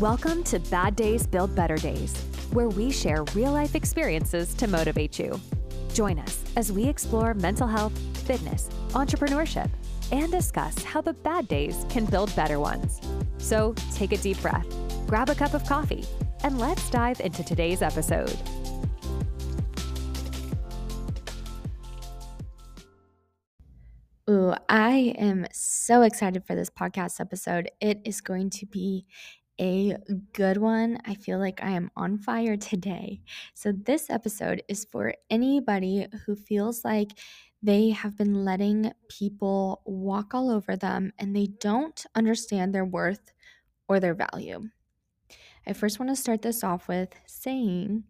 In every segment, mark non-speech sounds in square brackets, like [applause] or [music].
Welcome to Bad Days Build Better Days, where we share real life experiences to motivate you. Join us as we explore mental health, fitness, entrepreneurship, and discuss how the bad days can build better ones. So take a deep breath, grab a cup of coffee, and let's dive into today's episode. Ooh, I am so excited for this podcast episode. It is going to be a good one. I feel like I am on fire today. So, this episode is for anybody who feels like they have been letting people walk all over them and they don't understand their worth or their value. I first want to start this off with saying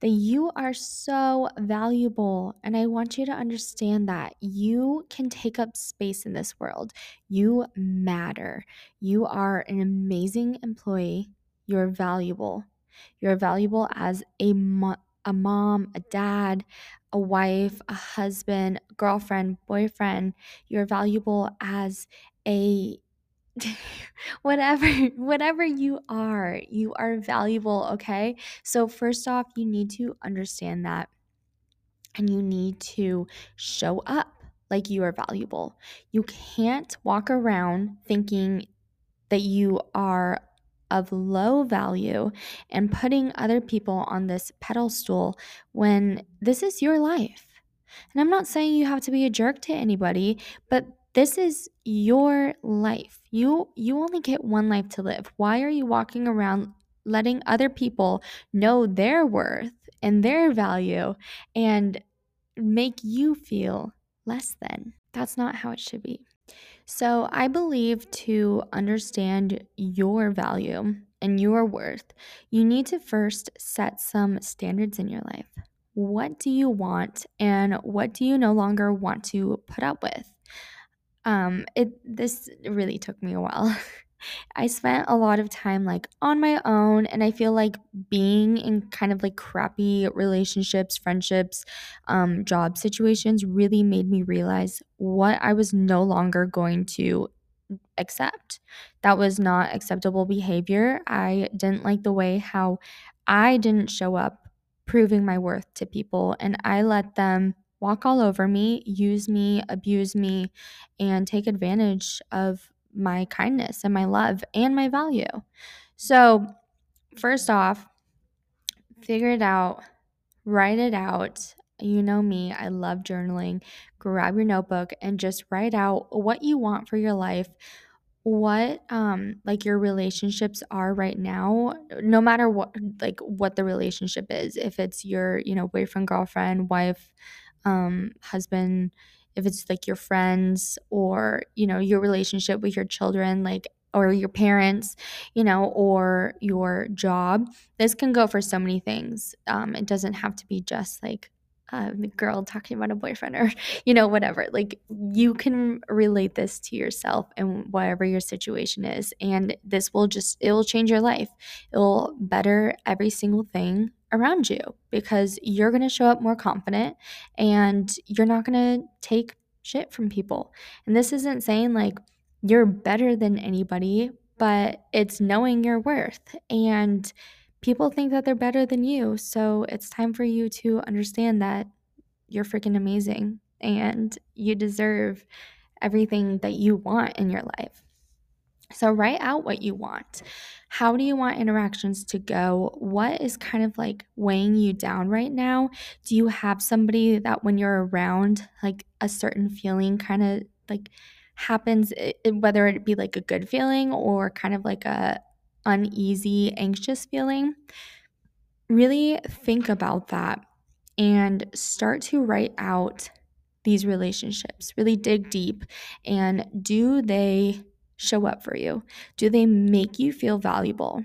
that you are so valuable. And I want you to understand that you can take up space in this world. You matter. You are an amazing employee. You're valuable. You're valuable as a, mo- a mom, a dad, a wife, a husband, girlfriend, boyfriend. You're valuable as a [laughs] whatever [laughs] whatever you are you are valuable okay? So first off you need to understand that and you need to show up like you are valuable. You can't walk around thinking that you are of low value and putting other people on this pedestal when this is your life. And i'm not saying you have to be a jerk to anybody but this is your life. You you only get one life to live. Why are you walking around letting other people know their worth and their value and make you feel less than? That's not how it should be. So, I believe to understand your value and your worth, you need to first set some standards in your life. What do you want and what do you no longer want to put up with? Um, it this really took me a while. [laughs] I spent a lot of time like on my own, and I feel like being in kind of like crappy relationships, friendships, um, job situations really made me realize what I was no longer going to accept. That was not acceptable behavior. I didn't like the way how I didn't show up proving my worth to people, and I let them walk all over me, use me, abuse me, and take advantage of my kindness and my love and my value. So, first off, figure it out, write it out. You know me, I love journaling. Grab your notebook and just write out what you want for your life, what um like your relationships are right now no matter what like what the relationship is if it's your you know boyfriend girlfriend wife um, husband, if it's like your friends or, you know, your relationship with your children, like, or your parents, you know, or your job. This can go for so many things. Um, it doesn't have to be just like a girl talking about a boyfriend or, [laughs] you know, whatever. Like, you can relate this to yourself and whatever your situation is. And this will just, it will change your life. It will better every single thing around you because you're going to show up more confident and you're not going to take shit from people. And this isn't saying like you're better than anybody, but it's knowing your worth. And people think that they're better than you. So it's time for you to understand that you're freaking amazing and you deserve everything that you want in your life. So, write out what you want. How do you want interactions to go? What is kind of like weighing you down right now? Do you have somebody that when you're around, like a certain feeling kind of like happens, whether it be like a good feeling or kind of like a uneasy, anxious feeling? Really think about that and start to write out these relationships. Really dig deep and do they show up for you? Do they make you feel valuable?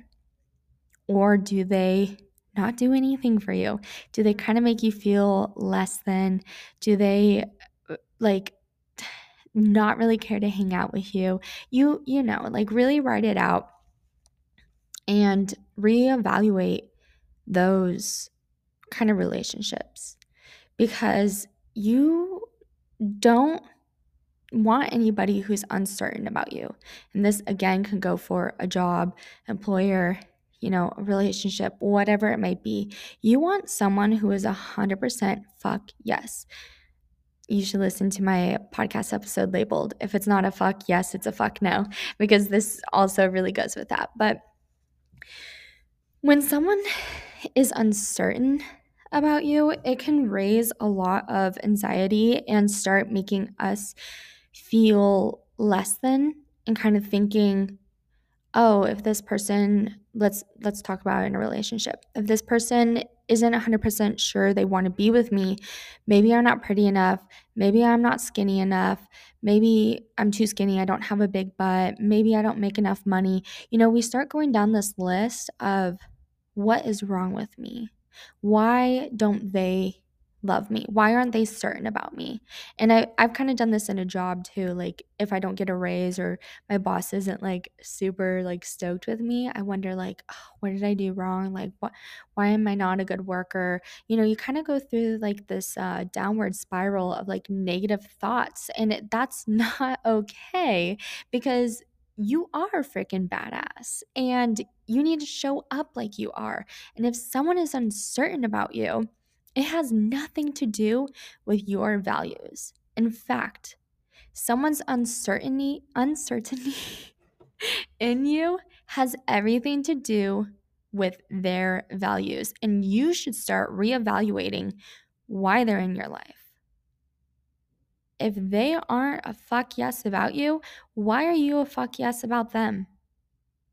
Or do they not do anything for you? Do they kind of make you feel less than? Do they uh, like not really care to hang out with you? You you know, like really write it out and reevaluate those kind of relationships because you don't want anybody who's uncertain about you. And this again can go for a job, employer, you know, a relationship, whatever it might be. You want someone who is a 100% fuck yes. You should listen to my podcast episode labeled if it's not a fuck yes, it's a fuck no, [laughs] because this also really goes with that. But when someone is uncertain about you, it can raise a lot of anxiety and start making us feel less than and kind of thinking, oh, if this person let's let's talk about in a relationship. If this person isn't 100% sure they want to be with me, maybe I'm not pretty enough, maybe I'm not skinny enough, maybe I'm too skinny, I don't have a big butt, maybe I don't make enough money. You know, we start going down this list of what is wrong with me? Why don't they love me? Why aren't they certain about me? And I, I've kind of done this in a job too. Like if I don't get a raise or my boss isn't like super like stoked with me, I wonder like, oh, what did I do wrong? Like what why am I not a good worker? You know, you kind of go through like this uh, downward spiral of like negative thoughts. And it, that's [laughs] not okay because you are freaking badass and you need to show up like you are. And if someone is uncertain about you, it has nothing to do with your values. In fact, someone's uncertainty uncertainty [laughs] in you has everything to do with their values and you should start reevaluating why they're in your life if they aren't a fuck yes about you, why are you a fuck yes about them?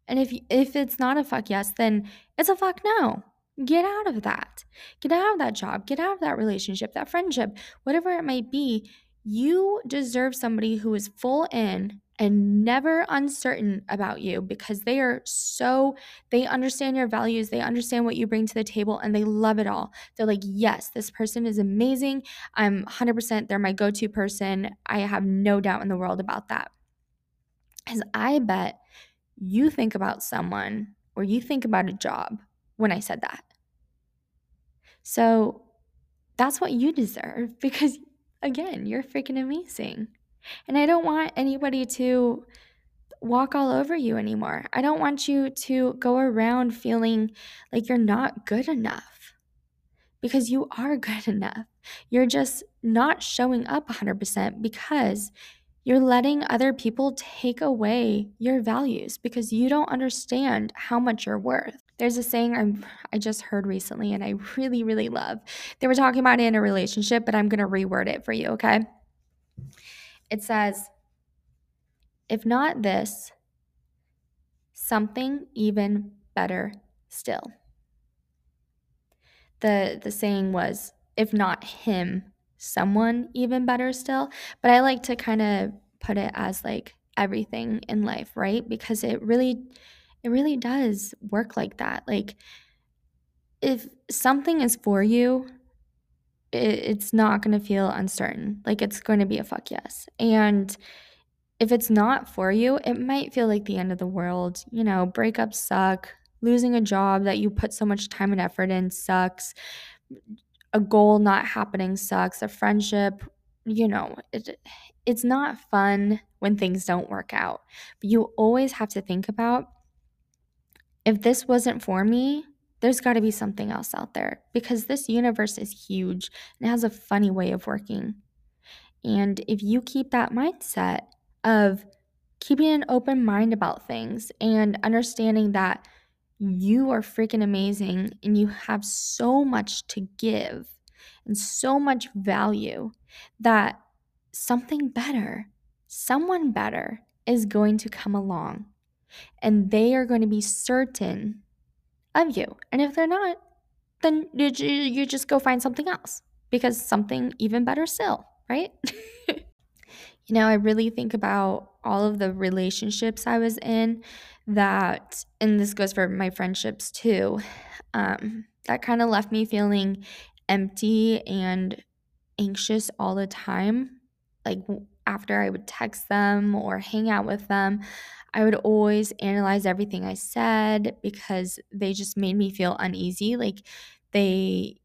And if if it's not a fuck yes, then it's a fuck no. Get out of that. Get out of that job. Get out of that relationship, that friendship, whatever it might be. You deserve somebody who is full in and never uncertain about you because they are so, they understand your values, they understand what you bring to the table, and they love it all. They're like, yes, this person is amazing. I'm 100%, they're my go to person. I have no doubt in the world about that. Because I bet you think about someone or you think about a job when I said that. So that's what you deserve [laughs] because, again, you're freaking amazing. And I don't want anybody to walk all over you anymore. I don't want you to go around feeling like you're not good enough because you are [laughs] good enough. You're just not showing up 100% because you're letting other people take away your values because you don't understand how much you're worth. There's a saying I'm, I just heard recently and I really, really love. They were talking about it in a relationship, but I'm going to reword it for you, okay? It says, if not this, something even better still. The, the saying was, if not him, someone even better still. But I like to kind of put it as like everything in life, right? Because it really it really does work like that. Like if something is for you, it, it's not going to feel uncertain. Like it's going to be a fuck yes. And if it's not for you, it might feel like the end of the world. You know, breakups suck. Losing a job that you put so much time and effort in sucks. A goal not happening sucks. A friendship, you know, it, it's not fun when things don't work out. But you always have to think about if this wasn't for me, there's got to be something else out there because this universe is huge and it has a funny way of working. And if you keep that mindset of keeping an open mind about things and understanding that you are freaking amazing and you have so much to give and so much value that something better, someone better is going to come along and they are going to be certain of you. And if they're not, then you, just go find something else because something even better still, right? [laughs] you know, I really think about all of the relationships I was in that, and this goes for my friendships too, um, that kind of left me feeling empty and anxious all the time. Like after I would text them or hang out with them, I would always analyze everything I said because they just made me feel uneasy. Like they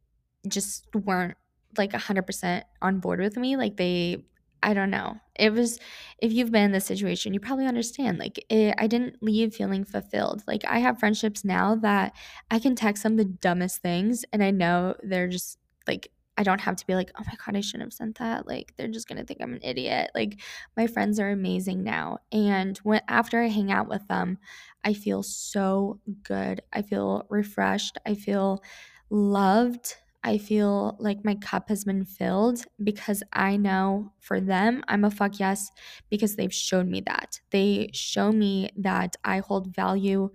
just weren't like 100% on board with me. Like they, I don't know. It was, if you've been in this situation, you probably understand. Like, it, I didn't leave feeling fulfilled. Like, I have friendships now that I can text them the dumbest things, and I know they're just like, I don't have to be like, oh my God, I shouldn't have sent that. Like, they're just gonna think I'm an idiot. Like, my friends are amazing now. And when after I hang out with them, I feel so good. I feel refreshed. I feel loved. I feel like my cup has been filled because I know for them, I'm a fuck yes because they've shown me that. They show me that I hold value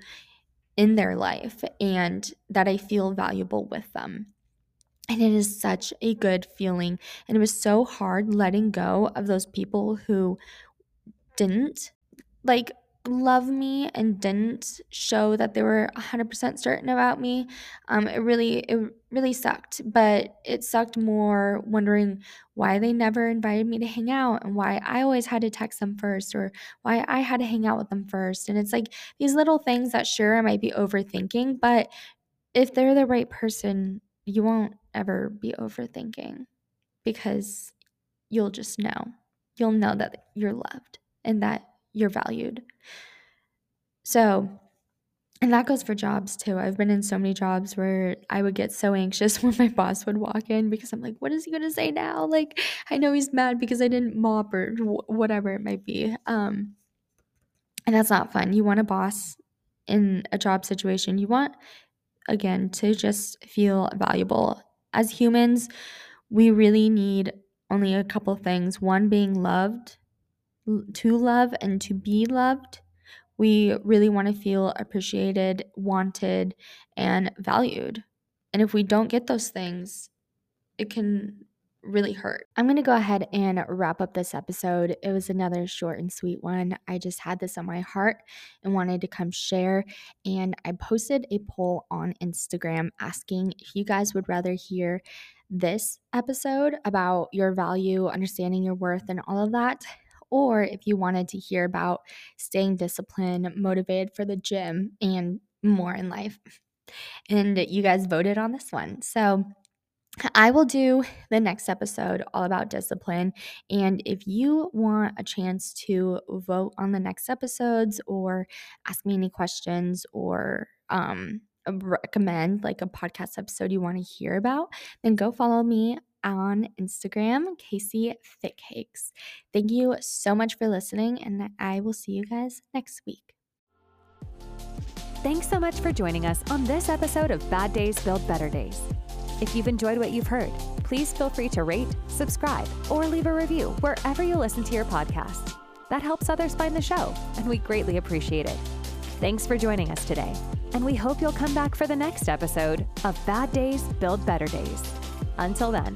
in their life and that I feel valuable with them. And it is such a good feeling. And it was so hard letting go of those people who didn't like love me and didn't show that they were 100% certain about me um, it really it really sucked. But it sucked more wondering why they never invited me to hang out and why i always had to text them first or why i had to hang out with them first. And it's like these little things that sure i might be overthinking but if they're the right person you won't ever be overthinking because you'll just know. You'll know that you're loved and that you're valued. So, and that goes for jobs too. I've been in so many jobs where I would get so anxious [laughs] when my boss would walk in because I'm like, what is he going to say now? Like, I know he's mad because I didn't mop or whatever it might be. Um, and that's not fun. You want a boss in a job situation. You want, again, to just feel valuable. As humans, we really need only a couple things one being loved to love and to be loved. We really want to feel appreciated, wanted, and valued. And if we don't get those things, it can really hurt. I'm going to go ahead and wrap up this episode. It was another short and sweet one. I just had this on my heart and wanted to come share. And I posted a poll on Instagram asking if you guys would rather hear this episode about your value, understanding your worth, and all of that or if you wanted to hear about staying disciplined, motivated for the gym, and more in life. And you guys voted on this one. So I will do the next episode all about discipline. And if you want a chance to vote on the next episodes or ask me any questions or um, recommend like a podcast episode you want to hear about, then go follow me on Instagram, Casey Thickcakes. Thank you so much for listening, and I will see you guys next week. Thanks so much for joining us on this episode of Bad Days Build Better Days. If you've enjoyed what you've heard, please feel free to rate, subscribe, or leave a review wherever you listen to your podcast. That helps others find the show, and we greatly appreciate it. Thanks for joining us today, and we hope you'll come back for the next episode of Bad Days Build Better Days. Until then,